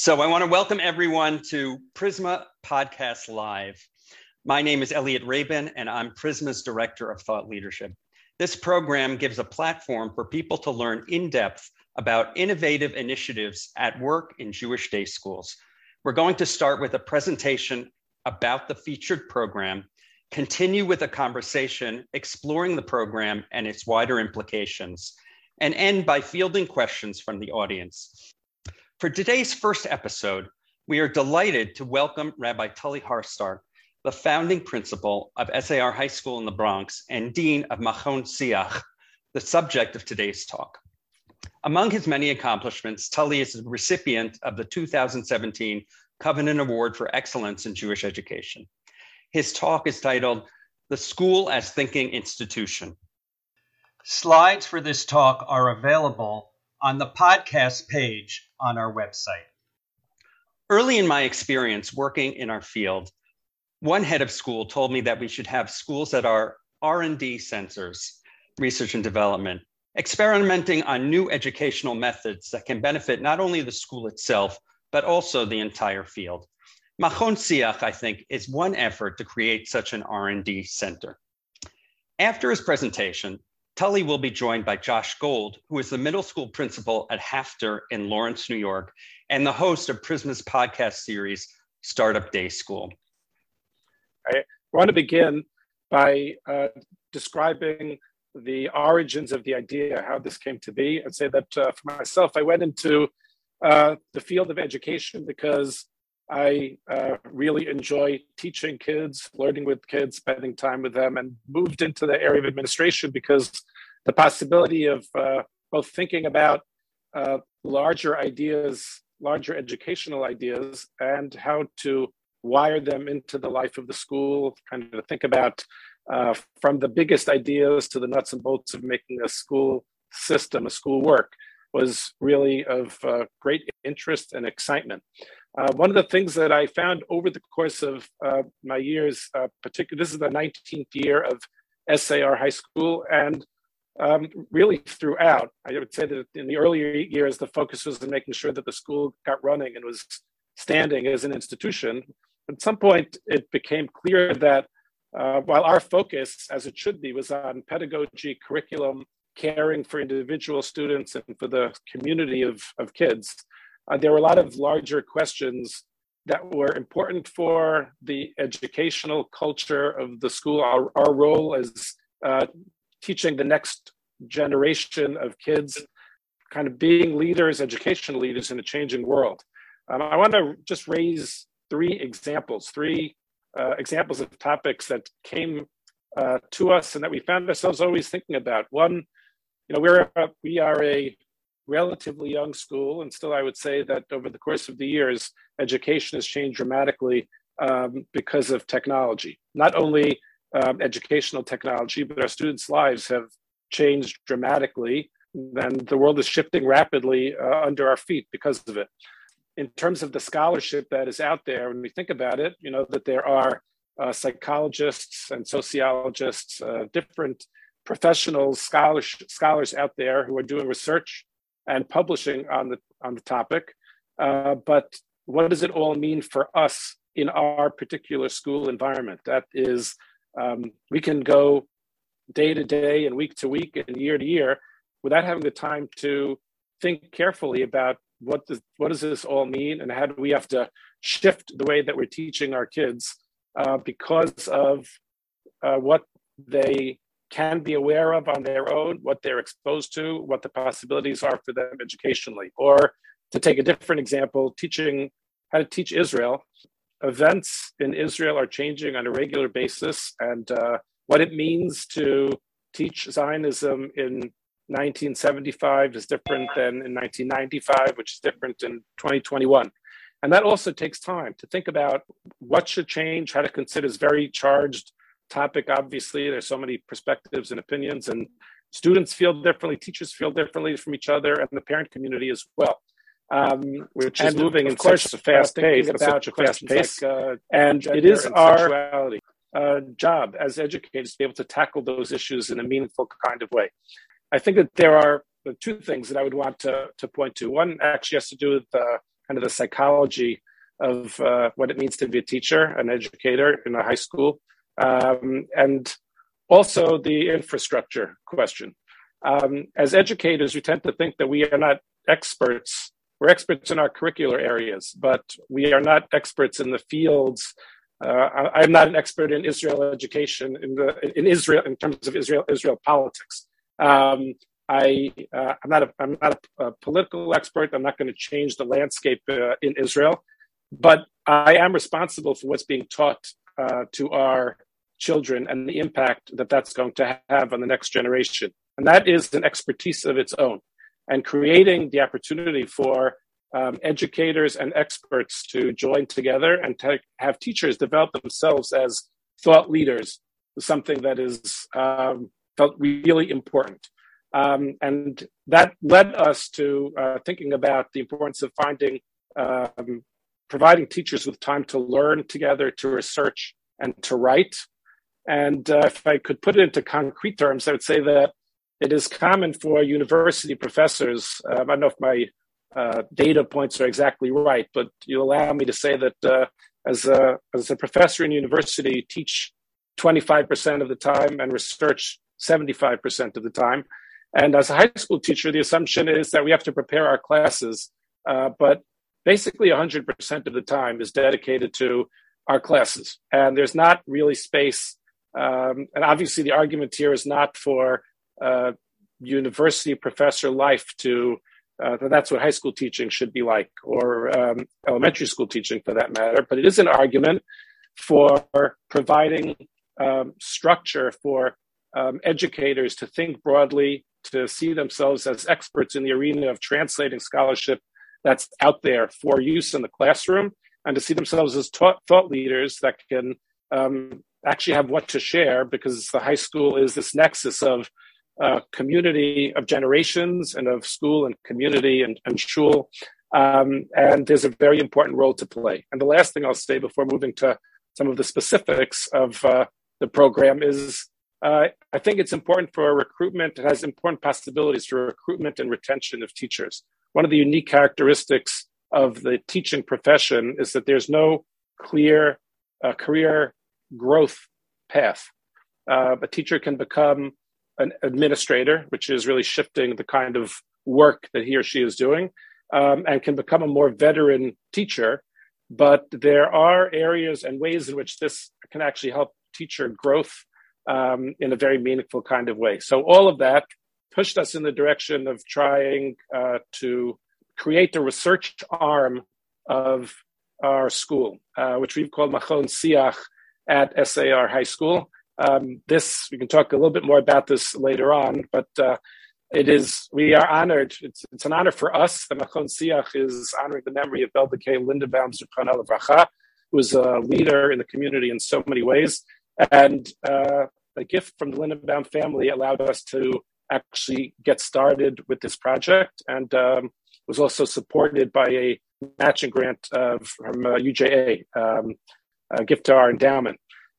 So I want to welcome everyone to Prizmah Podcast Live. My name is Elliot Rabin, and I'm Prizmah's Director of Thought Leadership. This program gives a platform for people to learn in depth about innovative initiatives at work in Jewish day schools. We're going to start with a presentation about the featured program, continue with a conversation exploring the program and its wider implications, and end by fielding questions from the audience. For today's first episode, we are delighted to welcome Rabbi Tully Harcsztark, the founding principal of SAR High School in the Bronx and dean of Machon Siach, the subject of today's talk. Among his many accomplishments, Tully is the recipient of the 2017 Covenant Award for Excellence in Jewish Education. His talk is titled The School as Thinking Institution. Slides for this talk are available on the podcast page on our website. Early in my experience working in our field, one head of school told me that we should have schools that are R&D centers, research and development, experimenting on new educational methods that can benefit not only the school itself, but also the entire field. Machon Siach, I think, is one effort to create such an R&D center. After his presentation, Tully will be joined by Josh Gold, who is the middle school principal at HAFTR in Lawrence, New York, and the host of Prizmah's podcast series, Startup Day School. I want to begin by uh, describing the origins of the idea, how this came to be, and say that uh, for myself, I went into uh, the field of education because I uh, really enjoy teaching kids, learning with kids, spending time with them, and moved into the area of administration because the possibility of uh, both thinking about uh, larger ideas, larger educational ideas, and how to wire them into the life of the school, kind of think about uh, from the biggest ideas to the nuts and bolts of making a school system, a school work, was really of uh, great interest and excitement. Uh, one of the things that I found over the course of uh, my years, uh, particularly this is the 19th year of SAR High School, and um, really throughout. I would say that in the earlier years, the focus was on making sure that the school got running and was standing as an institution. At some point, it became clear that uh, while our focus, as it should be, was on pedagogy, curriculum, caring for individual students and for the community of, of kids, uh, there were a lot of larger questions that were important for the educational culture of the school, our, our role as uh, teaching the next generation of kids, kind of being leaders, educational leaders in a changing world. Um, I want to just raise three examples, three uh, examples of topics that came uh, to us and that we found ourselves always thinking about. One, you know, we're a, we are a relatively young school, and still I would say that over the course of the years, education has changed dramatically um, because of technology. Not only um, educational technology, but our students' lives have changed dramatically. And the world is shifting rapidly uh, under our feet because of it. In terms of the scholarship that is out there, when we think about it, you know, that there are uh, psychologists and sociologists, uh, different professionals, scholars, scholars out there who are doing research and publishing on the on the topic. Uh, but what does it all mean for us in our particular school environment? That is um, we can go day to day and week to week and year to year without having the time to think carefully about what does what does this all mean and how do we have to shift the way that we're teaching our kids uh, because of uh, what they can be aware of on their own, what they're exposed to, what the possibilities are for them educationally. Or to take a different example, teaching how to teach Israel events in Israel are changing on a regular basis, and uh, what it means to teach Zionism in 1975 is different than in 1995, which is different in 2021. And that also takes time to think about what should change, how to consider this very charged topic. Obviously, there's so many perspectives and opinions, and students feel differently, teachers feel differently from each other, and the parent community as well um, which is moving in course, such a fast pace, about such a fast pace. Like, uh, and it is and our uh, job as educators to be able to tackle those issues in a meaningful kind of way. I think that there are two things that I would want to, to point to. One actually has to do with uh, kind of the psychology of uh, what it means to be a teacher, an educator in a high school, um, and also the infrastructure question. Um, as educators, we tend to think that we are not experts. We're experts in our curricular areas, but we are not experts in the fields. Uh, I'm not an expert in Israel education in the in Israel in terms of Israel Israel politics. Um, I uh, I'm not a I'm not a, a, political expert. I'm not going to change the landscape uh, in Israel, but I am responsible for what's being taught uh, to our children and the impact that that's going to have on the next generation. And that is an expertise of its own. And creating the opportunity for um, educators and experts to join together and to have teachers develop themselves as thought leaders is something that is um, felt really important. Um, and that led us to uh, thinking about the importance of finding, um, providing teachers with time to learn together, to research, and to write. And uh, if I could put it into concrete terms, I would say that it is common for university professors. Um, I don't know if my uh, data points are exactly right, but you allow me to say that uh, as a as a professor in university, you teach 25% of the time and research 75% of the time. And as a high school teacher, the assumption is that we have to prepare our classes, uh, but basically 100% of the time is dedicated to our classes. And there's not really space. Um, and obviously, the argument here is not for uh, university professor life to uh, that's what high school teaching should be like, or um, elementary school teaching for that matter. But it is an argument for providing um, structure for um, educators to think broadly, to see themselves as experts in the arena of translating scholarship that's out there for use in the classroom, and to see themselves as taught, thought leaders that can um, actually have what to share because the high school is this nexus of uh, community of generations and of school and community and, and shul. Um, and there's a very important role to play. And the last thing I'll say before moving to some of the specifics of uh, the program is uh, I think it's important for recruitment. It has important possibilities for recruitment and retention of teachers. One of the unique characteristics of the teaching profession is that there's no clear uh, career growth path. Uh, a teacher can become an administrator, which is really shifting the kind of work that he or she is doing, um, and can become a more veteran teacher. But there are areas and ways in which this can actually help teacher growth um, in a very meaningful kind of way. So all of that pushed us in the direction of trying uh, to create a research arm of our school, uh, which we've called Machon Siach at SAR High School. Um, this we can talk a little bit more about this later on, but uh, it is we are honored. It's, it's an honor for us. The Machon Siach is honoring the memory of Beldeke Lindenbaum Zuchan Vracha, who was a leader in the community in so many ways, and uh, a gift from the Lindenbaum family allowed us to actually get started with this project, and um, was also supported by a matching grant from uh, UJA, um, a gift to our endowment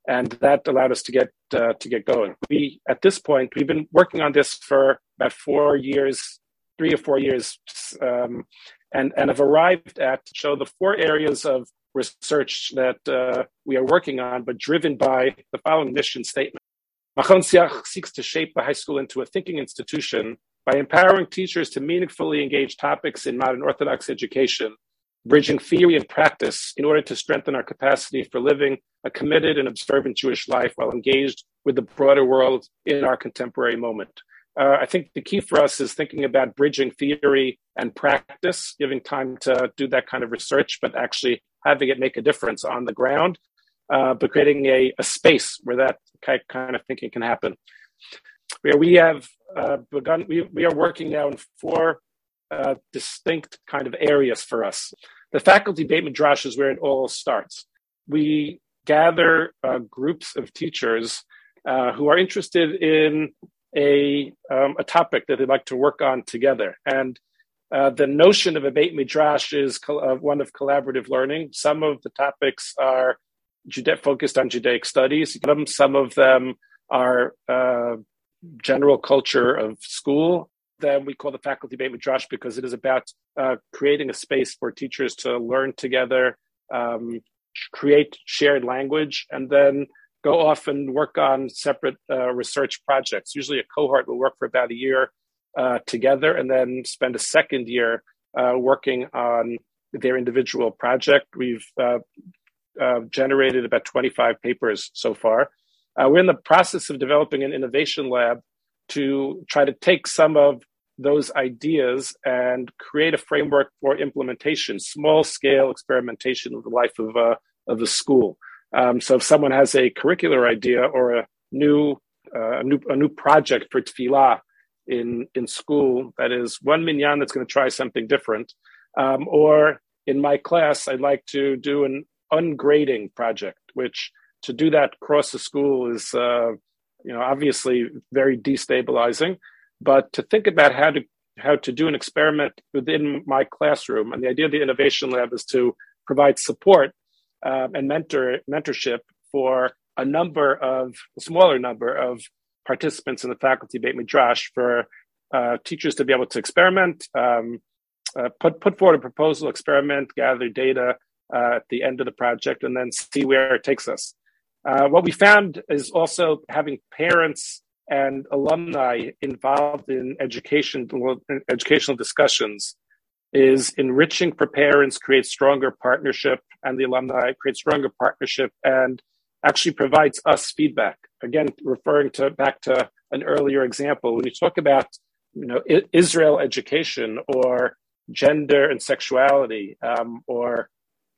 and that allowed us to get uh, to get going. We at this point we've been working on this for about four years, three or four years, um, and and have arrived at show the four areas of research that uh, we are working on, but driven by the following mission statement. Machon Siach seeks to shape the high school into a thinking institution by empowering teachers to meaningfully engage topics in modern Orthodox education bridging theory and practice in order to strengthen our capacity for living a committed and observant Jewish life while engaged with the broader world in our contemporary moment. Uh, I think the key for us is thinking about bridging theory and practice, giving time to do that kind of research, but actually having it make a difference on the ground, uh, but creating a, a, space where that kind of thinking can happen. Where we have uh, begun, we, we are working now in four uh, distinct kind of areas for us. The faculty Beit Midrash is where it all starts. We gather uh, groups of teachers uh, who are interested in a, um, a topic that they'd like to work on together. And uh, the notion of a Beit Midrash is col- one of collaborative learning. Some of the topics are focused on Judaic studies. Some of them are uh, general culture of school them we call the faculty Beit Midrash because it is about uh, creating a space for teachers to learn together, um, create shared language, and then go off and work on separate uh, research projects. Usually, a cohort will work for about a year uh, together, and then spend a second year uh, working on their individual project. We've uh, uh, generated about 25 papers so far. we're in the process of developing an innovation lab to try to take some of those ideas and create a framework for implementation, small scale experimentation of the life of, uh, of the school. Um, so if someone has a curricular idea or a new, uh, a new, a new project for tefillah in, in school, that is one minyan that's going to try something different. Um, or in my class, I'd like to do an ungrading project, which to do that across the school is, uh, you know, obviously very destabilizing. But to think about how to how to do an experiment within my classroom, and the idea of the innovation lab is to provide support um, and mentor mentorship for a number of a smaller number of participants in the faculty Beit Midrash for uh, teachers to be able to experiment, um, uh, put put forward a proposal, experiment, gather data uh, at the end of the project, and then see where it takes us. Uh, what we found is also having parents and alumni involved in education, educational discussions is enriching for parents, creates stronger partnership, and the alumni create stronger partnership and actually provides us feedback. Again, referring to back to an earlier example, when you talk about you know Israel education or gender and sexuality, um, or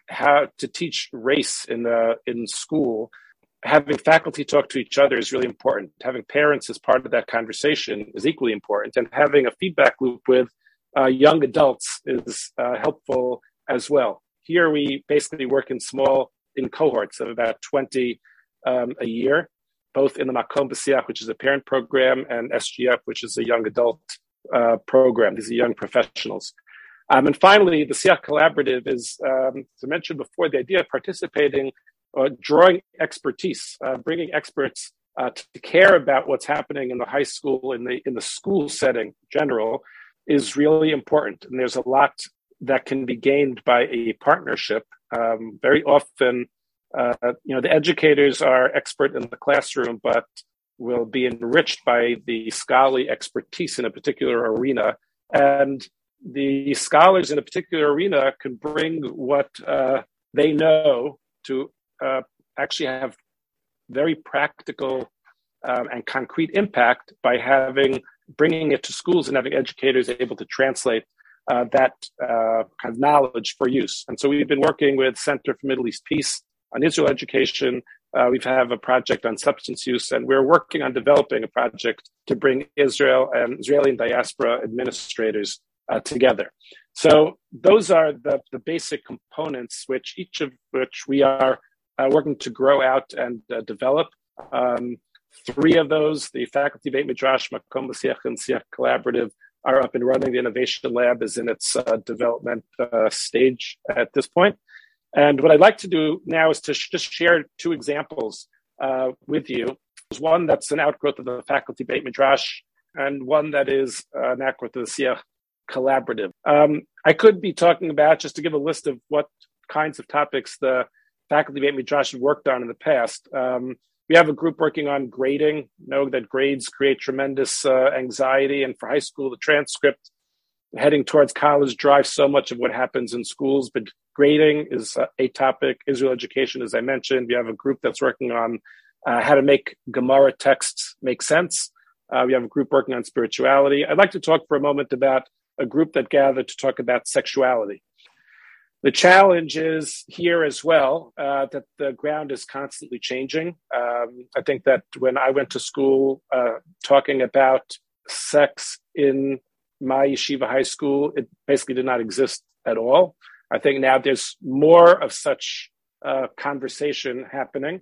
how to teach race in the in school, having faculty talk to each other is really important. Having parents as part of that conversation is equally important, and having a feedback loop with uh, young adults is uh, helpful as well. Here we basically work in small in cohorts of about 20 um, a year, both in the Makom B'Siach, which is a parent program, and SGF, which is a young adult uh, program. These are young professionals. Um, and finally, the Siach Collaborative is, um, as I mentioned before, the idea of participating uh, drawing expertise, uh, bringing experts uh, to care about what's happening in the high school in the in the school setting general is really important. And there's a lot that can be gained by a partnership. Um, very often, uh, you know, the educators are expert in the classroom, but will be enriched by the scholarly expertise in a particular arena. And the scholars in a particular arena can bring what uh, they know to uh, actually have very practical um, and concrete impact by having bringing it to schools and having educators able to translate uh, that uh, kind of knowledge for use. And so we've been working with Center for Middle East Peace on Israel education. Uh, we have a project on substance use, and we're working on developing a project to bring Israel and Israeli and diaspora administrators uh, together. So those are the, the basic components, which each of which we are working to grow out and uh, develop. Um, three of those, the Faculty Beit Midrash, Makom Siach, and Siach Collaborative, are up and running. The Innovation Lab is in its uh, development uh, stage at this point. And what I'd like to do now is to sh- just share two examples uh, with you. There's one that's an outgrowth of the Faculty Beit Midrash, and one that is uh, an outgrowth of the Siach Collaborative. Um, I could be talking about, just to give a list of what kinds of topics the faculty Beit Midrash have worked on in the past. Um, we have a group working on grading. Know that grades create tremendous uh, anxiety, and for high school, the transcript heading towards college drives so much of what happens in schools. But grading is a topic. Israel education, as I mentioned, we have a group that's working on uh, how to make Gemara texts make sense. Uh, we have a group working on spirituality. I'd like to talk for a moment about a group that gathered to talk about sexuality. The challenge is here as well uh, that the ground is constantly changing. Um, I think that when I went to school uh, talking about sex in my yeshiva high school, it basically did not exist at all. I think now there's more of such uh, conversation happening,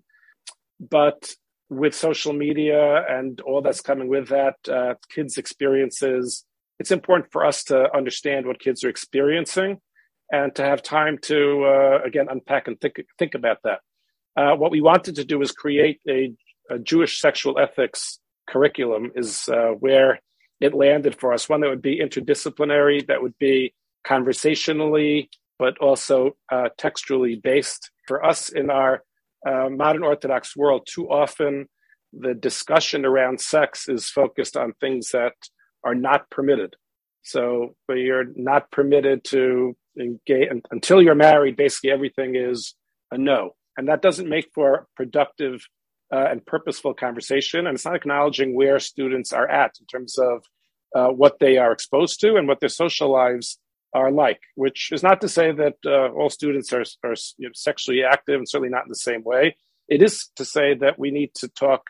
but with social media and all that's coming with that, uh, kids' experiences, it's important for us to understand what kids are experiencing and to have time to uh, again unpack and think think about that. Uh, what we wanted to do is create a, a Jewish sexual ethics curriculum, is uh, where it landed for us. One that would be interdisciplinary, that would be conversationally, but also uh, textually based. For us in our uh, modern Orthodox world, too often the discussion around sex is focused on things that are not permitted. So, you're not permitted to engage until you're married. Basically, everything is a no, and that doesn't make for productive uh, and purposeful conversation. And it's not acknowledging where students are at in terms of uh, what they are exposed to and what their social lives are like. Which is not to say that uh, all students are, are you know, sexually active, and certainly not in the same way. It is to say that we need to talk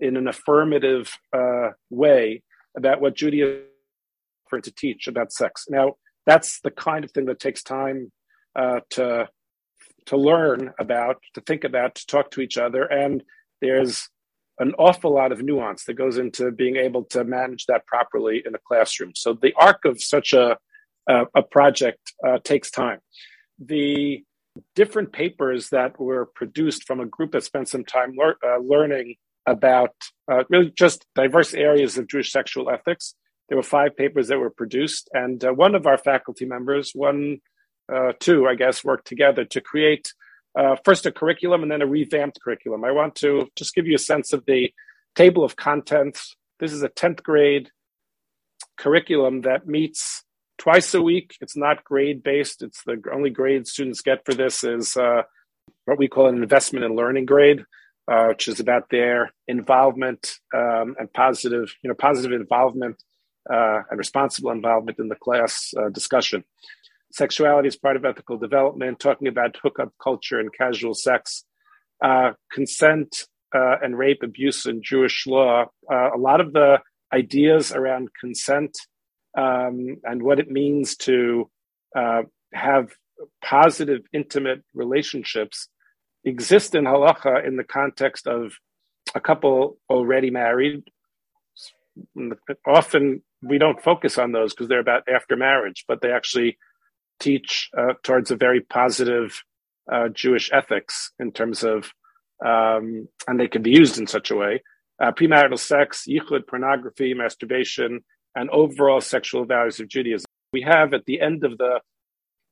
in an affirmative uh, way about what Judaism to teach about sex. Now, that's the kind of thing that takes time uh, to to learn about, to think about, to talk to each other, and there's an awful lot of nuance that goes into being able to manage that properly in a classroom. So the arc of such a a, a project uh, takes time. The different papers that were produced from a group that spent some time lear- uh, learning about uh, really just diverse areas of Jewish sexual ethics. There were five papers that were produced, and uh, one of our faculty members, one, uh, two, I guess, worked together to create uh, first a curriculum and then a revamped curriculum. I want to just give you a sense of the table of contents. This is a 10th grade curriculum that meets twice a week. It's not grade based. It's the only grade students get for this is uh, what we call an investment in learning grade uh, which is about their involvement um, and positive, you know, positive involvement uh, and responsible involvement in the class uh, discussion. Sexuality is part of ethical development, talking about hookup culture and casual sex, uh, consent uh, and rape, abuse in Jewish law. Uh, a lot of the ideas around consent um, and what it means to have positive, intimate relationships exist in halacha in the context of a couple already married. Often we don't focus on those because they're about after marriage, but they actually teach uh, towards a very positive uh, Jewish ethics in terms of, um, and they can be used in such a way. Uh, premarital sex, yichud, pornography, masturbation, and overall sexual values of Judaism. We have at the end of the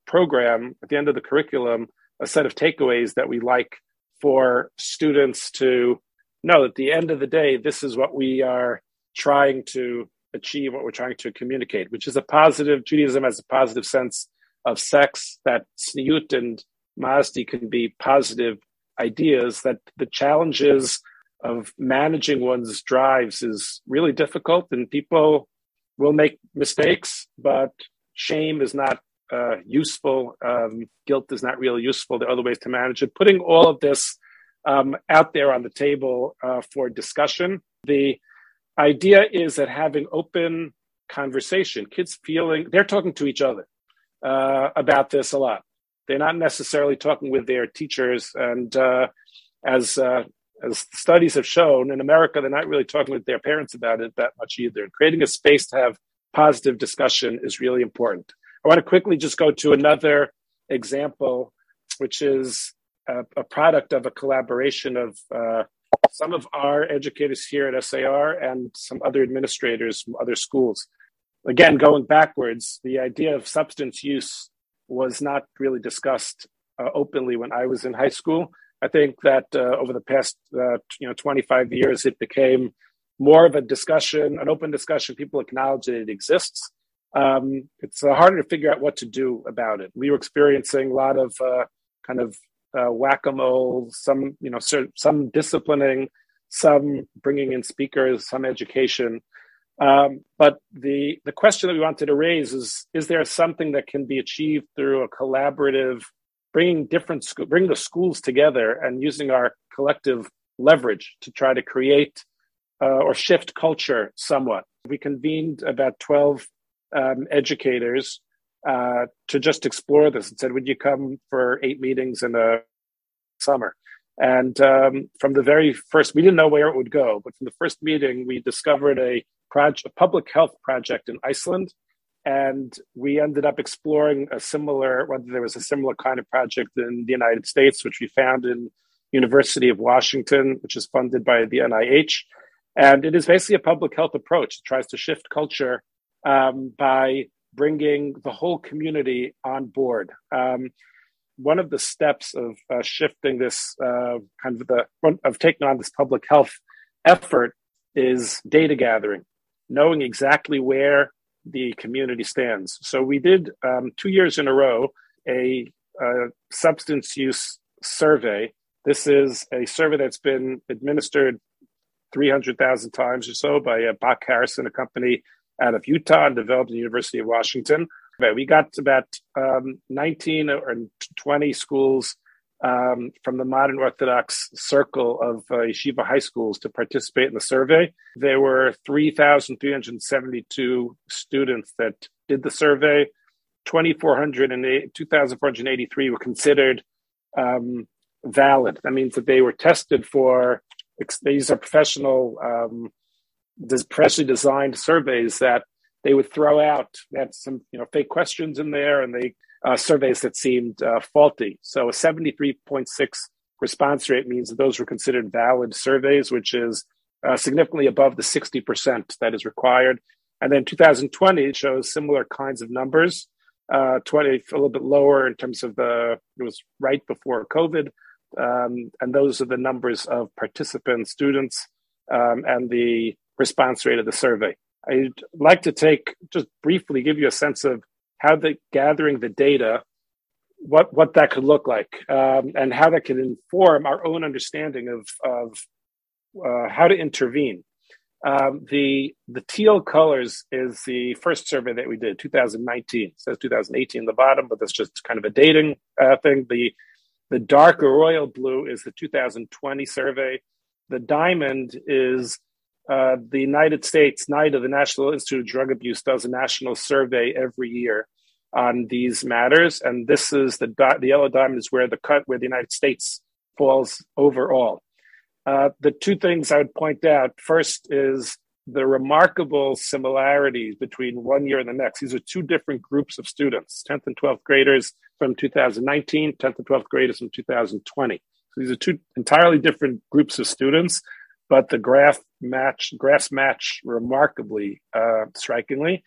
program, at the end of the curriculum, a set of takeaways that we like for students to know at the end of the day, this is what we are trying to achieve, what we're trying to communicate, which is a positive, Judaism has a positive sense of sex, that sniut and modesty can be positive ideas, that the challenges of managing one's drives is really difficult and people will make mistakes, but shame is not uh, useful. Um, guilt is not really useful. There are other ways to manage it. Putting all of this um, out there on the table uh, for discussion. The idea is that having open conversation, kids feeling they're talking to each other uh, about this a lot. They're not necessarily talking with their teachers, and uh, as uh, as studies have shown, in America, they're not really talking with their parents about it that much either. Creating a space to have positive discussion is really important. I want to quickly just go to another example, which is a, a product of a collaboration of uh, some of our educators here at SAR and some other administrators from other schools. Again, going backwards, the idea of substance use was not really discussed uh, openly when I was in high school. I think that uh, over the past uh, you know 25 years, it became more of a discussion, an open discussion. People acknowledge that it exists, um, it's uh, harder to figure out what to do about it. We were experiencing a lot of uh, kind of uh, whack-a-mole, some you know some disciplining, some bringing in speakers, some education. Um, but the the question that we wanted to raise is: Is there something that can be achieved through a collaborative, bringing different school, bring the schools together, and using our collective leverage to try to create uh, or shift culture somewhat? We convened about twelve um, educators uh, to just explore this and said, Would you come for eight meetings in the summer? And um, from the very first, we didn't know where it would go, but from the first meeting, we discovered a, a public health project in Iceland. And we ended up exploring a similar, whether there was a similar kind of project in the United States, which we found in University of Washington, which is funded by the NIH. And it is basically a public health approach. It tries to shift culture um, by bringing the whole community on board. Um, one of the steps of uh, shifting this uh, kind of the of taking on this public health effort is data gathering, knowing exactly where the community stands. So we did um, two years in a row a, a substance use survey. This is a survey that's been administered 300,000 times or so by uh, Bach Harrison, a company out of Utah and developed the University of Washington. but We got about um, 19 or 20 schools um, from the modern Orthodox circle of uh, yeshiva high schools to participate in the survey. There were 3,372 students that did the survey. 2,483 were considered um, valid. That means that they were tested for, these are professional, um, professionally designed surveys that they would throw out. They had some, you know, fake questions in there and they uh, surveys that seemed uh, faulty. So a 73.6 response rate means that those were considered valid surveys, which is uh, significantly above the 60% that is required. And then 2020 shows similar kinds of numbers. Uh, 20 a little bit lower in terms of the it was right before COVID, um, and those are the numbers of participants, students, um, and the response rate of the survey. I'd like to take just briefly give you a sense of how the gathering the data, what what that could look like, um, and how that could inform our own understanding of of uh, how to intervene. Um, the the teal colors is the first survey that we did, 2019. It says 2018 in the bottom, but that's just kind of a dating uh, thing. The the darker royal blue is the 2020 survey. The diamond is uh, the United States NIDA, the National Institute of Drug Abuse, does a national survey every year on these matters, and this is the dot. the yellow diamond is where the cut where the United States falls overall. Uh, the two things I would point out first is the remarkable similarities between one year and the next. These are two different groups of students 10th and 12th graders from 2019, 10th and 12th graders from 2020. So these are two entirely different groups of students but the graph match graphs match remarkably uh, strikingly.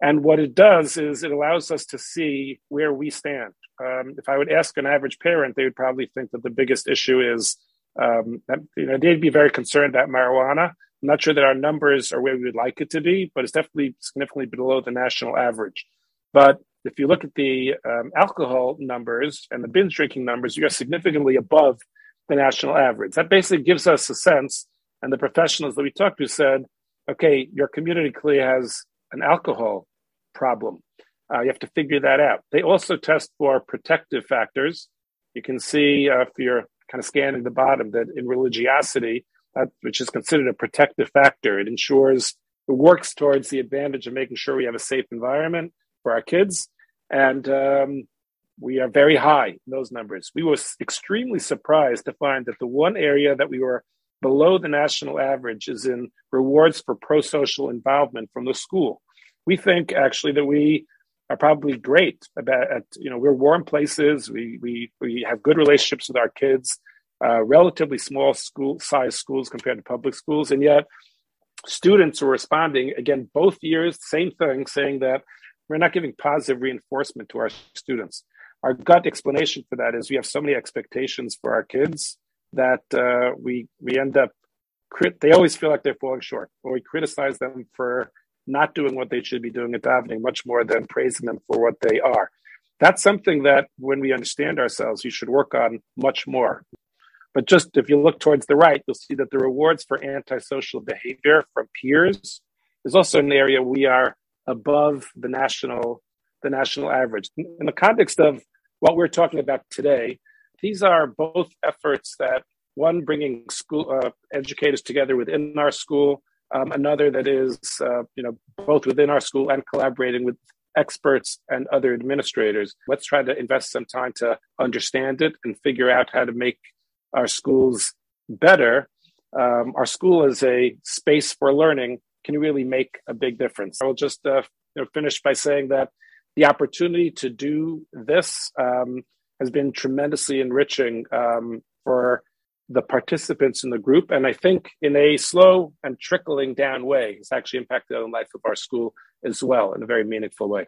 And what it does is it allows us to see where we stand. Um, if I would ask an average parent, they would probably think that the biggest issue is um, that, you know they'd be very concerned about marijuana. I'm not sure that our numbers are where we would like it to be, but it's definitely significantly below the national average. But if you look at the um, alcohol numbers and the binge drinking numbers, you are significantly above the national average. That basically gives us a sense and the professionals that we talked to said, okay, your community clearly has an alcohol problem. Uh, you have to figure that out. They also test for protective factors. You can see uh, if you're kind of scanning the bottom that in religiosity, uh, which is considered a protective factor, it ensures it works towards the advantage of making sure we have a safe environment for our kids. And um, we are very high in those numbers. We were extremely surprised to find that the one area that we were below the national average is in rewards for pro-social involvement from the school. We think actually that we are probably great about at, you know we're warm places. We we we have good relationships with our kids. Uh, relatively small school size schools compared to public schools, and yet students are responding again both years same thing, saying that we're not giving positive reinforcement to our students. Our gut explanation for that is we have so many expectations for our kids that uh, we we end up crit- they always feel like they're falling short, or we criticize them for not doing what they should be doing at davening much more than praising them for what they are. That's something that when we understand ourselves, you should work on much more. But just if you look towards the right, you'll see that the rewards for antisocial behavior from peers is also an area we are above the national the national average. In the context of what we're talking about today, these are both efforts that one bringing school uh, educators together within our school, um, another that is uh, you know both within our school and collaborating with experts and other administrators. Let's try to invest some time to understand it and figure out how to make our schools better. Um, our school is a space for learning can really make a big difference. I will just uh, you know, finish by saying that the opportunity to do this um, has been tremendously enriching um, for the participants in the group. And I think in a slow and trickling down way, it's actually impacted the life of our school as well in a very meaningful way.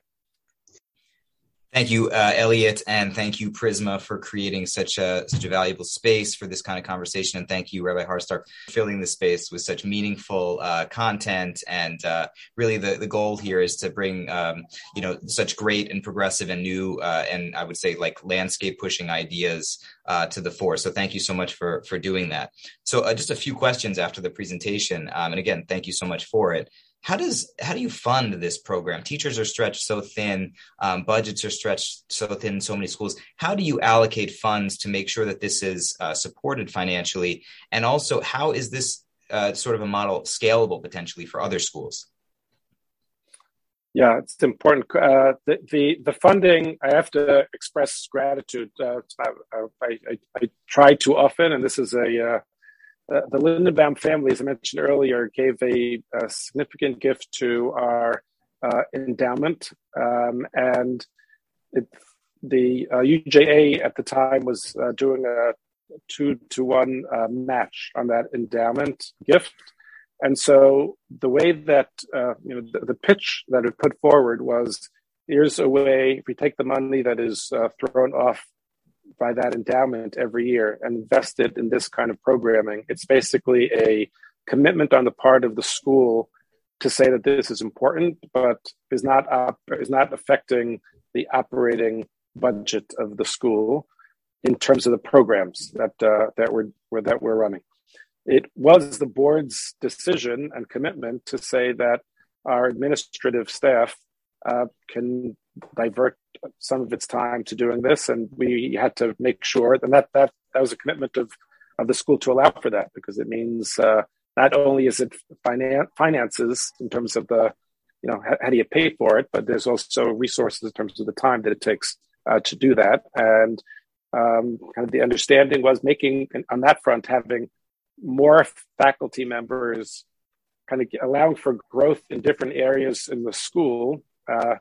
Thank you, uh, Elliot, and thank you, Prizmah, for creating such a such a valuable space for this kind of conversation. And thank you, Rabbi Harcsztark, for filling the space with such meaningful uh, content. And uh, really, the, the goal here is to bring um, you know such great and progressive and new uh, and I would say like landscape pushing ideas uh, to the fore. So thank you so much for for doing that. So uh, just a few questions after the presentation, um, and again, thank you so much for it how does how do you fund this program? Teachers are stretched so thin um, budgets are stretched so thin in so many schools. How do you allocate funds to make sure that this is uh, supported financially? And also how is this uh, sort of a model scalable potentially for other schools? Yeah it's important uh, the, the, the funding i have to express gratitude uh, I, I, I, try too often and this is a uh, uh, the Lindenbaum family, as I mentioned earlier, gave a, a significant gift to our uh, endowment, um, and it, the uh, UJA at the time was uh, doing a two to one uh, match on that endowment gift, and so the way that you know the, the, pitch that it put forward was. Here's a way, if we take the money that is thrown off by that endowment every year and invest it in this kind of programming. It's basically a commitment on the part of the school to say that this is important, but is not is not affecting the operating budget of the school in terms of the programs that uh, that we're that we're running. It was the board's decision and commitment to say that our administrative staff uh, can divert some of its time to doing this, and we had to make sure, and that that that was a commitment of of the school to allow for that because it means uh, not only is it finan- finances in terms of the you know how, how, do you pay for it, but there's also resources in terms of the time that it takes uh, to do that, and um, kind of the understanding was making on that front having more faculty members kind of allowing for growth in different areas in the school uh,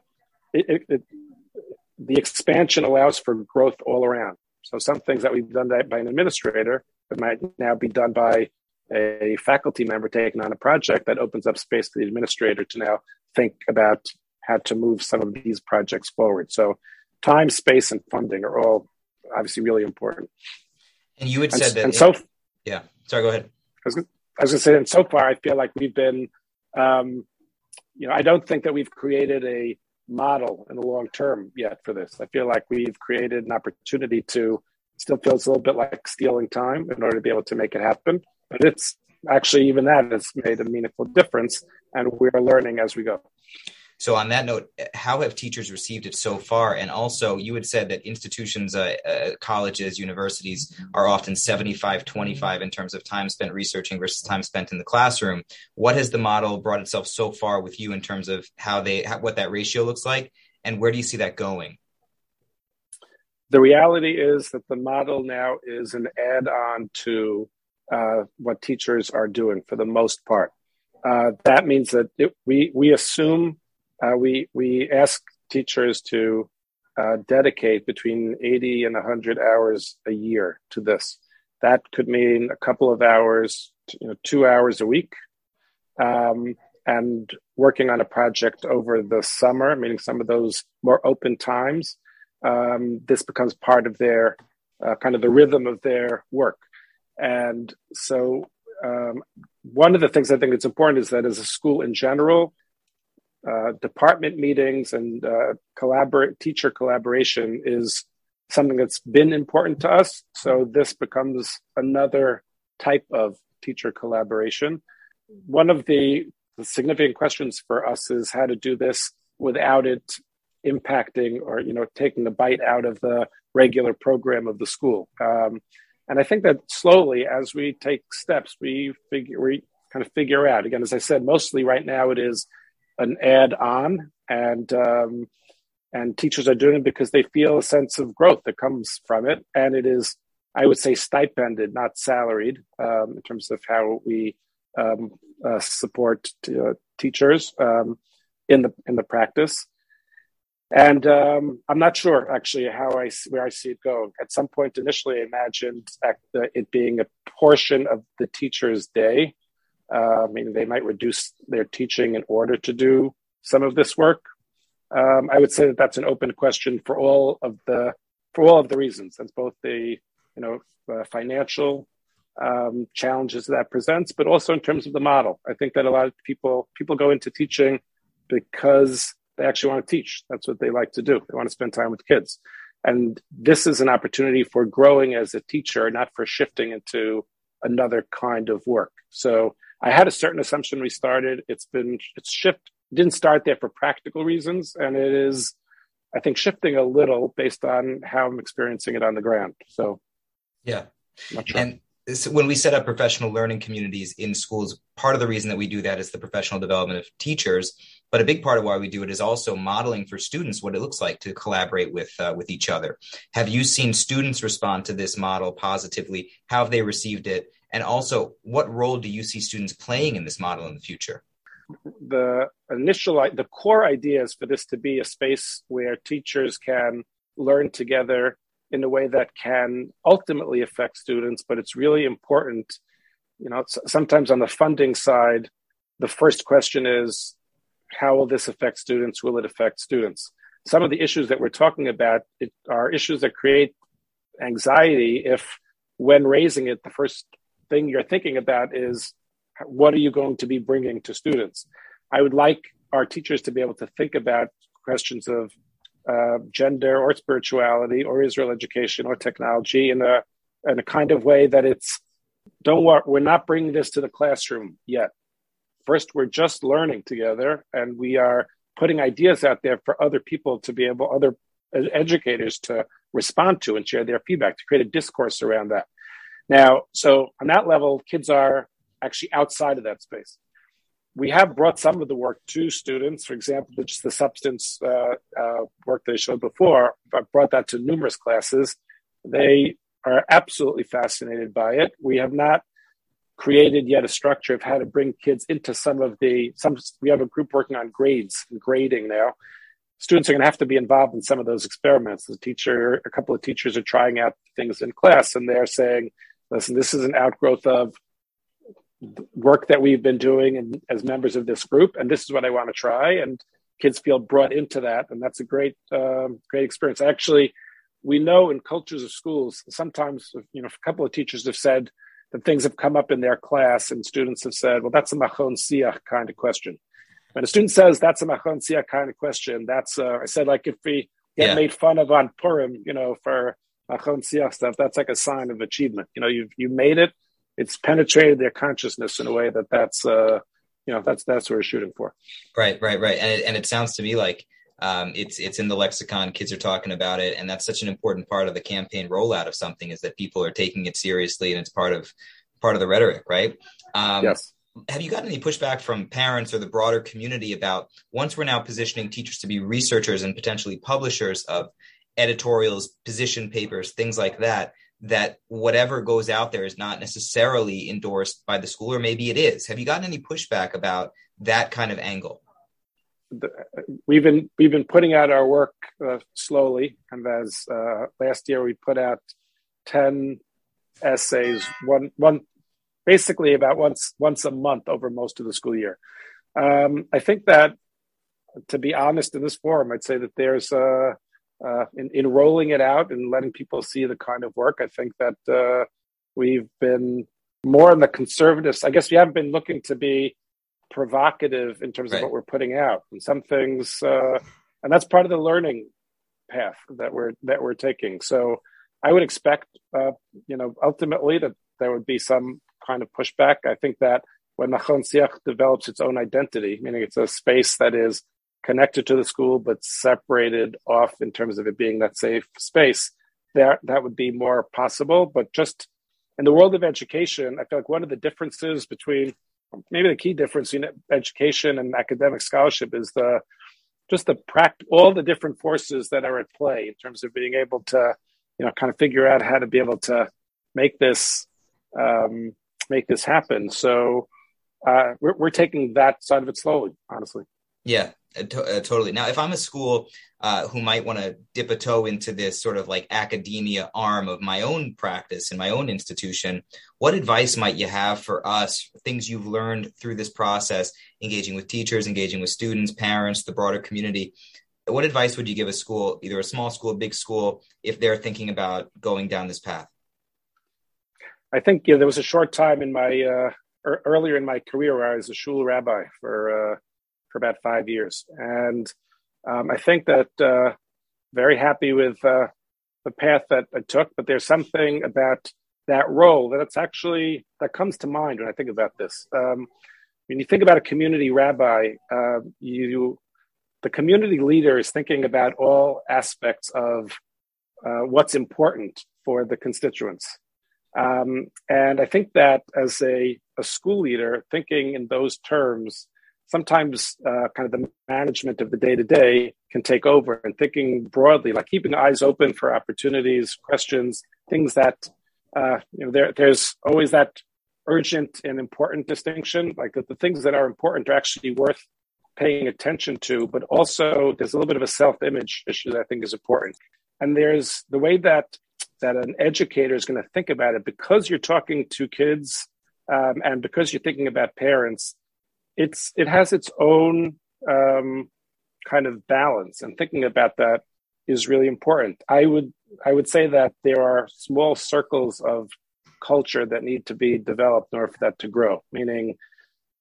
it, it, the expansion allows for growth all around. So some things that we've done by an administrator that might now be done by a faculty member taking on a project that opens up space for the administrator to now think about how to move some of these projects forward. So time, space, and funding are all obviously really important. And you had said and, that. And so, yeah. Sorry, go ahead. I was, going to say, and so far, I feel like we've been, um, you know, I don't think that we've created a model in the long term yet for this. I feel like we've created an opportunity to still feels a little bit like stealing time in order to be able to make it happen. But it's actually even that has made a meaningful difference, and we're learning as we go. So, on that note, how have teachers received it so far? And also, you had said that institutions, uh, uh, colleges, universities are often 75 25 in terms of time spent researching versus time spent in the classroom. What has the model brought itself so far with you in terms of how they, how, what that ratio looks like? And where do you see that going? The reality is that the model now is an add on to uh, what teachers are doing for the most part. Uh, that means that it, we, we assume uh, we we ask teachers to uh, dedicate between 80 and 100 hours a year to this. That could mean a couple of hours, you know, two hours a week, um, and working on a project over the summer, meaning some of those more open times. Um, this becomes part of their uh, kind of the rhythm of their work. And so, um, one of the things I think it's important is that as a school in general, uh, department meetings and uh, collaborate teacher collaboration is something that's been important to us. So this becomes another type of teacher collaboration. One of the, the significant questions for us is how to do this without it impacting or you know taking a bite out of the regular program of the school. Um, and I think that slowly, as we take steps, we figure we kind of figure out. Again, as I said, mostly right now it is an add on and um, and teachers are doing it because they feel a sense of growth that comes from it and it is i would say stipended not salaried um, in terms of how we um, uh, support uh, teachers um, in the in the practice And um, I'm not sure actually how I where I see it going. At some point, initially, I imagined it being a portion of the teacher's day. Uh, mean, they might reduce their teaching in order to do some of this work. Um, I would say that that's an open question for all of the for all of the reasons. That's both the you know uh, financial um, challenges that presents, but also in terms of the model. I think that a lot of people people go into teaching because they actually want to teach. That's what they like to do. They want to spend time with kids. And this is an opportunity for growing as a teacher, not for shifting into another kind of work. So I had a certain assumption we started. It's been it's shift didn't start there for practical reasons, and it is, I think, shifting a little based on how I'm experiencing it on the ground. So, yeah, sure. and when we set up professional learning communities in schools, part of the reason that we do that is the professional development of teachers. But a big part of why we do it is also modeling for students what it looks like to collaborate with uh, with each other. Have you seen students respond to this model positively? How have they received it? And also, what role do you see students playing in this model in the future? The initial, the core idea is for this to be a space where teachers can learn together in a way that can ultimately affect students. But it's really important, you know, sometimes on the funding side, the first question is how will this affect students? Will it affect students? Some of the issues that we're talking about are issues that create anxiety if, when raising it, the first thing you're thinking about is what are you going to be bringing to students? I would like our teachers to be able to think about questions of uh, gender or spirituality or Israel education or technology in a in a kind of way that it's don't worry, we're not bringing this to the classroom yet. First, we're just learning together, and we are putting ideas out there for other people to be able, other educators to respond to and share their feedback to create a discourse around that. Now, so on that level, kids are actually outside of that space. We have brought some of the work to students. For example, just the substance uh, uh, work that I showed before, I've brought that to numerous classes. They are absolutely fascinated by it. We have not created yet a structure of how to bring kids into some of the some we have a group working on grades and grading now students are going to have to be involved in some of those experiments the teacher a couple of teachers are trying out things in class and they're saying listen this is an outgrowth of work that we've been doing and as members of this group and this is what i want to try and kids feel brought into that and that's a great um, great experience actually we know in cultures of schools sometimes you know a couple of teachers have said that things have come up in their class and students have said, well, that's a machon siach kind of question. When a student says that's a machon siach kind of question, that's, uh, I said, like if we get yeah. made fun of on Purim, you know, for siach stuff, that's like a sign of achievement. You know, you've, you made it. It's penetrated their consciousness in a way that that's, uh, you know, that's, that's what we're shooting for. Right, right, right. And it, and it sounds to me like, um, it's it's in the lexicon. Kids are talking about it, and that's such an important part of the campaign rollout of something is that people are taking it seriously, and it's part of part of the rhetoric, right? Um, yes. Have you gotten any pushback from parents or the broader community about once we're now positioning teachers to be researchers and potentially publishers of editorials, position papers, things like that? That whatever goes out there is not necessarily endorsed by the school, or maybe it is. Have you gotten any pushback about that kind of angle? we've been we've been putting out our work uh, slowly, and as uh, last year we put out ten essays, one one basically about once once a month over most of the school year. Um, I think that, to be honest, in this forum, I'd say that there's uh, uh, in, in rolling it out and letting people see the kind of work. I think that uh, we've been more on the conservative. I guess we haven't been looking to be provocative in terms right. of what we're putting out and some things uh, and that's part of the learning path that we're that we're taking so i would expect uh, you know ultimately that there would be some kind of pushback i think that when Machon Siach develops its own identity meaning it's a space that is connected to the school but separated off in terms of it being that safe space that that would be more possible. But just in the world of education i feel like one of the differences between maybe the key difference in education and academic scholarship is the just the pract all the different forces that are at play in terms of being able to you know kind of figure out how to be able to make this um, make this happen. So uh, we're, we're taking that side of it slowly honestly. Yeah to- uh, totally. Now, if I'm a school uh, who might want to dip a toe into this sort of like academia arm of my own practice in my own institution, what advice might you have for us? Things you've learned through this process, engaging with teachers, engaging with students, parents, the broader community. What advice would you give a school, either a small school, a big school, if they're thinking about going down this path? I think yeah, there was a short time in my uh, er, earlier in my career where I was a shul rabbi for uh, for about five years, and um, I think that uh, very happy with uh, the path that I took. But there's something about that role that it's actually that comes to mind when I think about this. Um, when you think about a community rabbi, uh, you the community leader is thinking about all aspects of uh, what's important for the constituents. Um, and I think that as a, a school leader, thinking in those terms, sometimes uh, kind of the management of the day to day can take over and thinking broadly, like keeping eyes open for opportunities, questions, things that, uh, you know, there, there's always that urgent and important distinction, like that the things that are important are actually worth paying attention to, but also there's a little bit of a self image issue that I think is important. And there's the way that that an educator is going to think about it because you're talking to kids um, and because you're thinking about parents it's it has its own um, kind of balance and thinking about that is really important. I would i would say that there are small circles of culture that need to be developed in order for that to grow meaning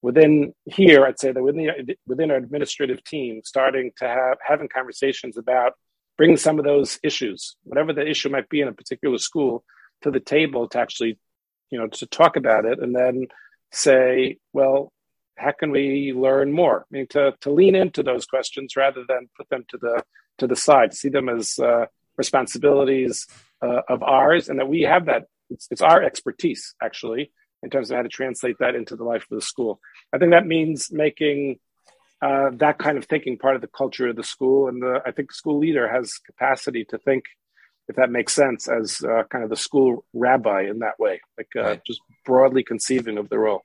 within here i'd say that within the, within our administrative team starting to have having conversations about bring some of those issues, whatever the issue might be in a particular school, to the table to actually, you know, to talk about it and then say, well, how can we learn more? I mean, to, to lean into those questions rather than put them to the to the side, see them as uh, responsibilities uh, of ours, and that we have that. It's, it's our expertise actually in terms of how to translate that into the life of the school. I think that means making uh, that kind of thinking part of the culture of the school. And the, I think the school leader has capacity to think, if that makes sense, as uh, kind of the school rabbi in that way, like uh, right. just broadly conceiving of the role.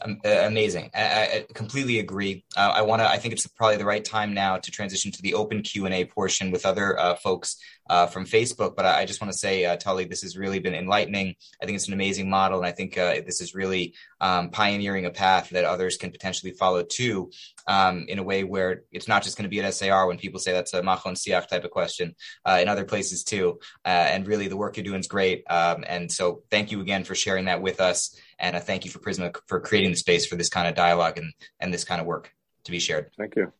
Uh, amazing. I, I, completely agree. Uh, I want to. I think it's probably the right time now to transition to the open Q and A portion with other uh, folks uh, from Facebook. But I, I just want to say, uh, Tully, this has really been enlightening. I think it's an amazing model, and I think uh, this is really um, pioneering a path that others can potentially follow too, um, in a way where it's not just going to be at SAR when people say that's a Machon Siach type of question, in other places too. and really, the work you're doing is great. Um, and so, thank you again for sharing that with us. And I thank you for Prizmah for creating the space for this kind of dialogue and, and this kind of work to be shared. Thank you.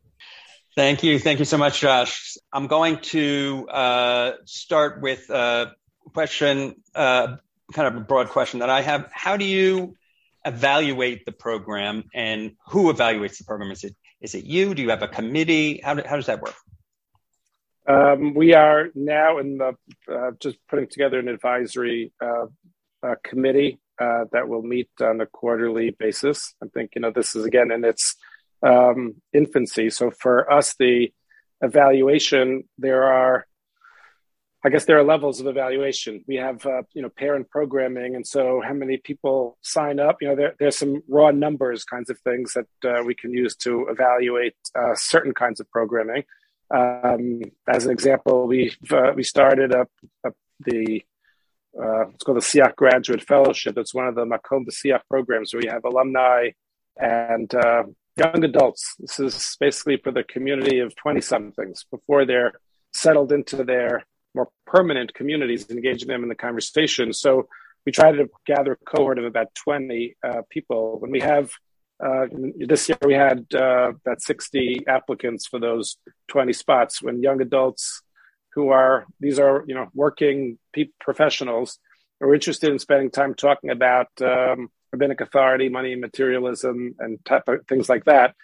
Thank you. Thank you so much, Josh. I'm going to uh, start with a question, uh, kind of a broad question that I have. How do you evaluate the program and who evaluates the program? Is it, is it you? Do you have a committee? How, do, how does that work? Um, we are now in the uh, just putting together an advisory uh, uh, committee uh, that will meet on a quarterly basis. I think you know this is again in its um, infancy. So for us, the evaluation there are, I guess there are levels of evaluation. We have uh, you know parent programming, and so how many people sign up? You know there, there's some raw numbers kinds of things that uh, we can use to evaluate uh, certain kinds of programming. Um, as an example, we uh, we started up, up the uh, it's called the Siach Graduate Fellowship. It's one of the Machon Siach programs where you have alumni and uh, young adults. This is basically for the community of 20 somethings before they're settled into their more permanent communities, engaging them in the conversation. So we try to gather a cohort of about 20 uh, people. When we have uh, this year, we had uh, about 60 applicants for those 20 spots. When young adults who are these are you know working pe- professionals who are interested in spending time talking about um, rabbinic authority, money, and materialism, and things like that.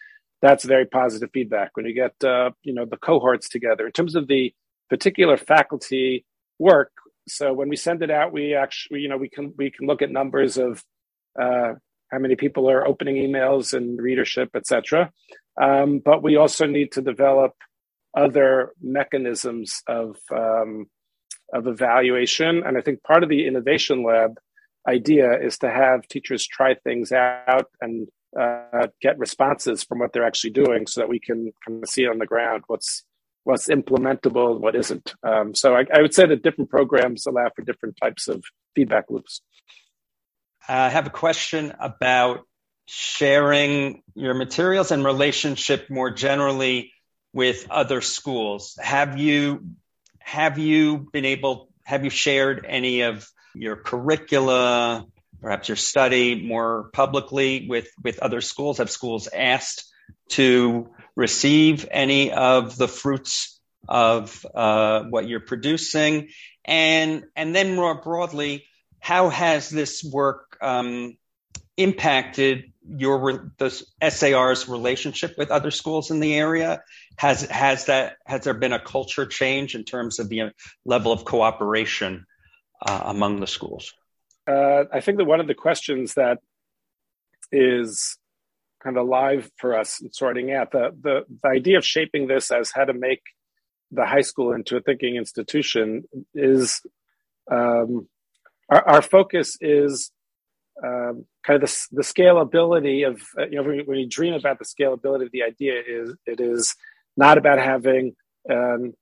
That's very positive feedback when you get uh, you know the cohorts together in terms of the particular faculty work. So when we send it out, we actually you know we can we can look at numbers of uh, how many people are opening emails and readership, etc. Um, but we also need to develop other mechanisms of um, of evaluation. And I think part of the innovation lab idea is to have teachers try things out and uh, get responses from what they're actually doing so that we can kind of see on the ground what's what's implementable and what isn't. Um, so I, I, would say that different programs allow for different types of feedback loops. I have a question about sharing your materials and relationship more generally with other schools. Have you have you been able have you shared any of your curricula perhaps your study more publicly with, with other schools? Have schools asked to receive any of the fruits of uh, what you're producing? And, and then more broadly, how has this work um, impacted your the SAR's relationship with other schools in the area? Has has that has there been a culture change in terms of the level of cooperation uh, among the schools? uh, I think that one of the questions that is kind of alive for us in sorting out the, the the idea of shaping this as how to make the high school into a thinking institution is um, our, our, focus is um, kind of the, the scalability of uh, you know when, when, you dream about the scalability of the idea is it is not about having um,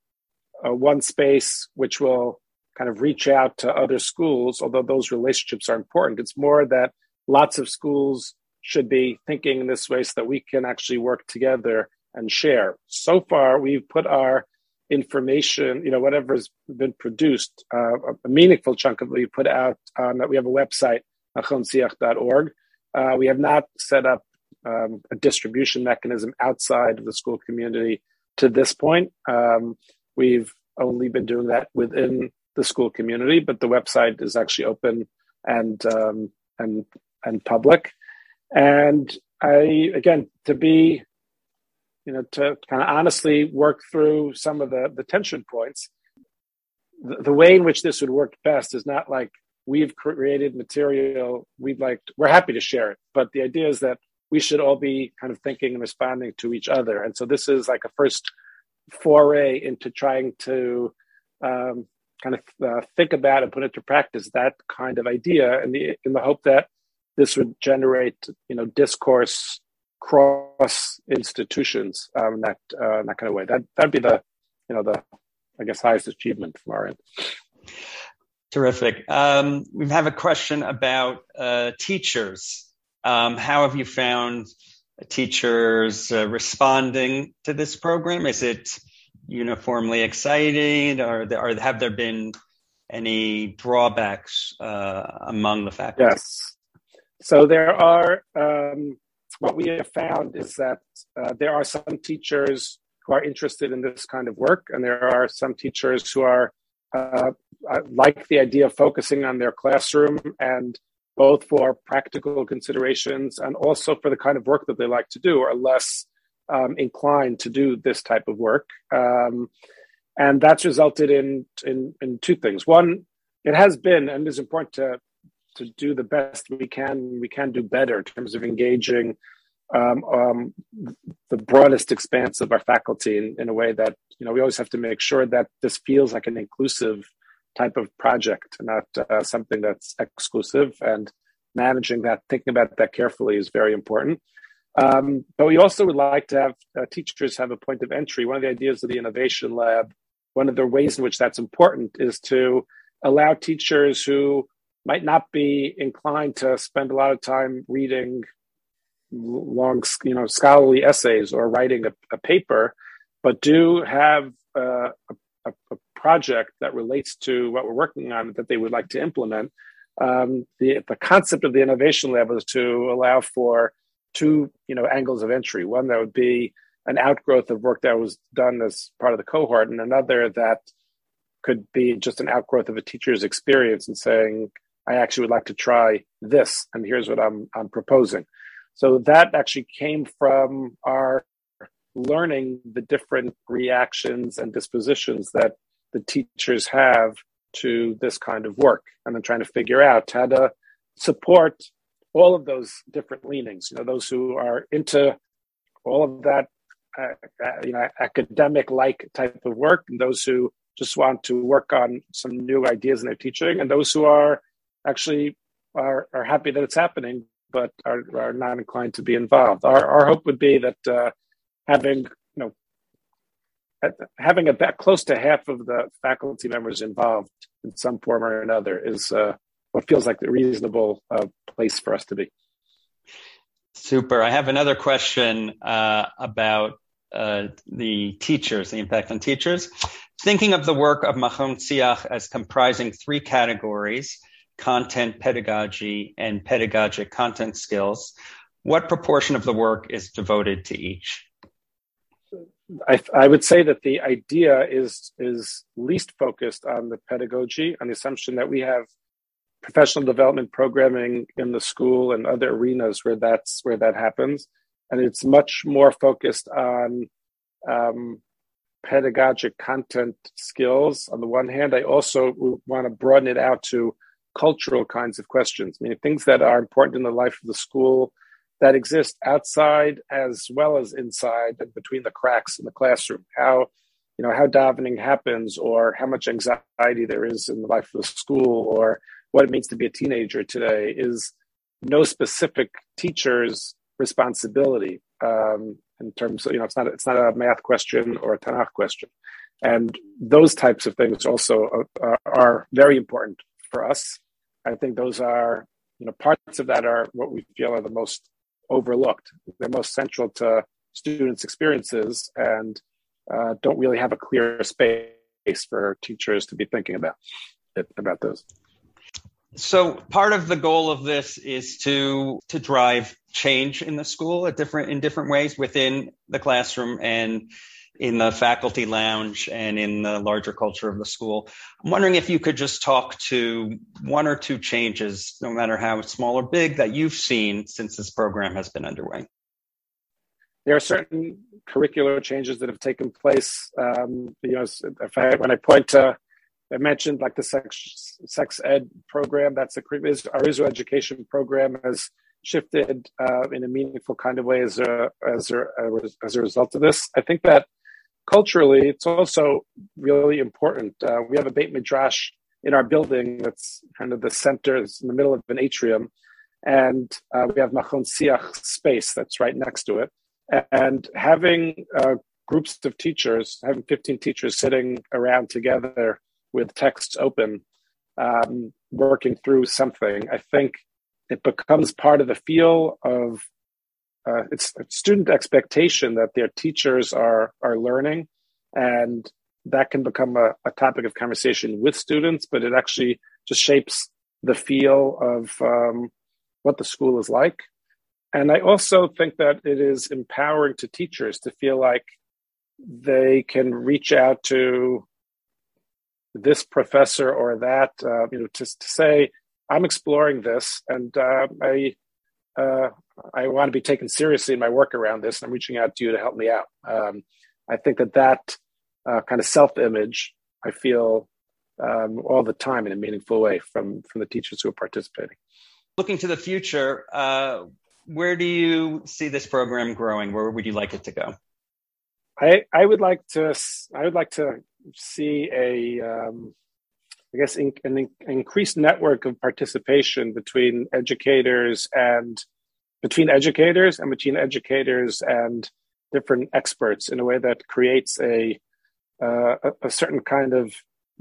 one space which will kind of reach out to other schools, although those relationships are important. It's more that lots of schools should be thinking in this way so that we can actually work together and share. So far, we've put our information, you know, whatever's been produced, uh, a meaningful chunk of it we put out on that. We have a website, machonsiach.org. Uh, we have not set up um, a distribution mechanism outside of the school community to this point. Um, we've only been doing that within the school community, but the website is actually open and um, and and public. And I again to be, you know, to kind of honestly work through some of the the tension points. The, the way in which this would work best is not like we've created material we'd like to, we're happy to share it but the idea is that we should all be kind of thinking and responding to each other and so this is like a first foray into trying to um, kind of uh, think about and put into practice that kind of idea in the in the hope that this would generate you know discourse cross institutions um, that uh, that kind of way. That that'd be the you know the I guess highest achievement from our end. Terrific. Um, we have a question about uh, teachers. Um, how have you found teachers uh, responding to this program? Is it uniformly excited, or, or have there been any drawbacks uh, among the faculty? Yes. So there are. Um, what we have found is that uh, there are some teachers who are interested in this kind of work, and there are some teachers who are uh, like the idea of focusing on their classroom and both for practical considerations and also for the kind of work that they like to do are less um, inclined to do this type of work. Um, and that's resulted in, in, in two things. One, it has been and is important to to do the best we can. We can do better in terms of engaging um, um, the broadest expanse of our faculty in, in, a way that you know we always have to make sure that this feels like an inclusive type of project, not uh, something that's exclusive. And managing that, thinking about that carefully, is very important. Um, but we also would like to have uh, teachers have a point of entry. One of the ideas of the Innovation Lab, one of the ways in which that's important is to allow teachers who might not be inclined to spend a lot of time reading long, you know, scholarly essays or writing a, a paper, but do have uh, a, a, project that relates to what we're working on that they would like to implement. Um, the, the concept of the Innovation Lab is to allow for two you know angles of entry one that would be an outgrowth of work that was done as part of the cohort and another that could be just an outgrowth of a teacher's experience and saying i actually would like to try this and here's what i'm i'm proposing so that actually came from our learning the different reactions and dispositions that the teachers have to this kind of work and then trying to figure out how to support all of those different leanings. You know, those who are into all of that, uh, uh, you know, academic-like type of work, and those who just want to work on some new ideas in their teaching, and those who are actually are, are happy that it's happening but are, are not inclined to be involved. Our, our hope would be that uh, having you know having about close to half of the faculty members involved in some form or another is uh, what feels like the reasonable uh, place for us to be. Super. I have another question uh, about uh, the teachers, the impact on teachers. Thinking of the work of Machon Siach as comprising three categories content pedagogy and pedagogic content skills, what proportion of the work is devoted to each? I, I, would say that the idea is is least focused on the pedagogy, on the assumption that we have professional development programming in the school and other arenas where that's where that happens, and it's much more focused on um, pedagogic content skills. On the one hand, I also want to broaden it out to cultural kinds of questions, meaning things that are important in the life of the school that exist outside as well as inside and between the cracks in the classroom. How you know how davening happens, or how much anxiety there is in the life of the school, or what it means to be a teenager today is no specific teacher's responsibility um, in terms of you know it's not it's not a math question or a Tanakh question, and those types of things also are, are very important for us. I think those are you know parts of that are what we feel are the most overlooked. They're most central to students' experiences and uh, don't really have a clear space for teachers to be thinking about about those. So part of the goal of this is to to drive change in the school at different in different ways within the classroom and in the faculty lounge and in the larger culture of the school. I'm wondering if you could just talk to one or two changes, no matter how small or big, that you've seen since this program has been underway. There are certain curricular changes that have taken place. Um, you know, if I, when I point to, I mentioned like the sex, sex ed program. That's a our Israel education program has shifted uh, in a meaningful kind of way as a, as a as a result of this. I think that culturally, it's also really important. Uh, we have a Beit Midrash in our building that's kind of the center, it's in the middle of an atrium. And uh, we have Machon Siach space that's right next to it. And having uh, groups of teachers, having 15 teachers sitting around together with texts open, um, working through something, I think it becomes part of the feel of uh, it's a student expectation that their teachers are are learning, and that can become a, a, topic of conversation with students. But it actually just shapes the feel of um, what the school is like. And I also think that it is empowering to teachers to feel like they can reach out to this professor or that, uh, you know, to, to say, I'm exploring this and uh, I uh, I want to be taken seriously in my work around this, and I'm reaching out to you to help me out. Um, I think that that uh, kind of self image I feel um, all the time in a meaningful way from from the teachers who are participating. Looking to the future, uh, where do you see this program growing? Where would you like it to go? I I would like to I would like to see a um, I guess, in, an in, increased network of participation between educators and between educators and between educators and different experts in a way that creates a uh, a, a, certain kind of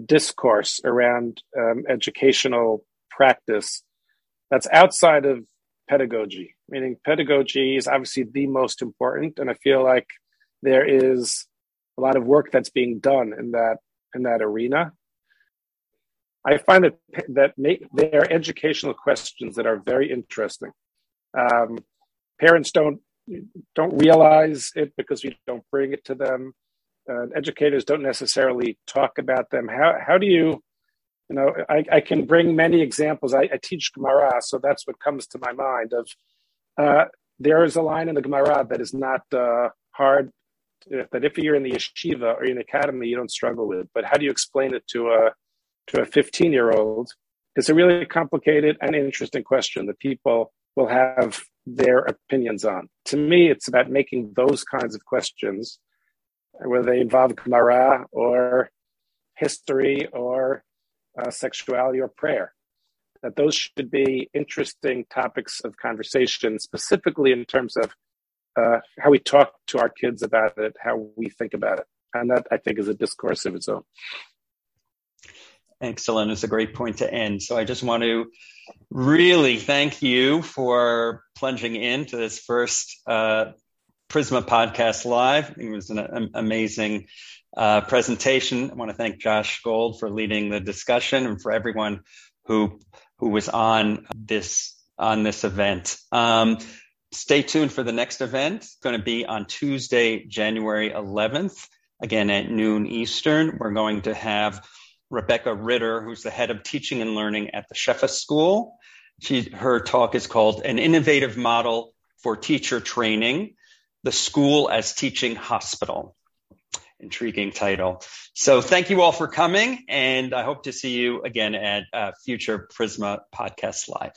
discourse around um, educational practice that's outside of pedagogy. Meaning, pedagogy is obviously the most important, and I feel like there is a lot of work that's being done in that in that arena. I find that that make, there are educational questions that are very interesting. Um, parents don't don't realize it because we don't bring it to them. Uh, educators don't necessarily talk about them. How how do you, you know, I, I can bring many examples. I, I, teach Gemara, so that's what comes to my mind. Of uh, there is a line in the Gemara that is not uh, hard. That if you're in the yeshiva or in the academy, you don't struggle with. But how do you explain it to a to a 15 year old is a really complicated and interesting question that people will have their opinions on. To me, it's about making those kinds of questions, whether they involve Gemara or history or uh, sexuality or prayer, that those should be interesting topics of conversation, specifically in terms of uh, how we talk to our kids about it, how we think about it. And that I think is a discourse of its own. Excellent. It's a great point to end. So I just want to really thank you for plunging into this first uh, Prizmah podcast live. It was an, an amazing uh, presentation. I want to thank Josh Gold for leading the discussion and for everyone who who was on this on this event. Um, stay tuned for the next event. It's going to be on Tuesday, January 11th, again at noon Eastern. We're going to have Rebecca Ritter, who's the head of teaching and learning at the Shefa School. She, her talk is called An Innovative Model for Teacher Training, the School as Teaching Hospital. Intriguing title. So thank you all for coming, and I hope to see you again at uh, future Prizmah Podcast Live.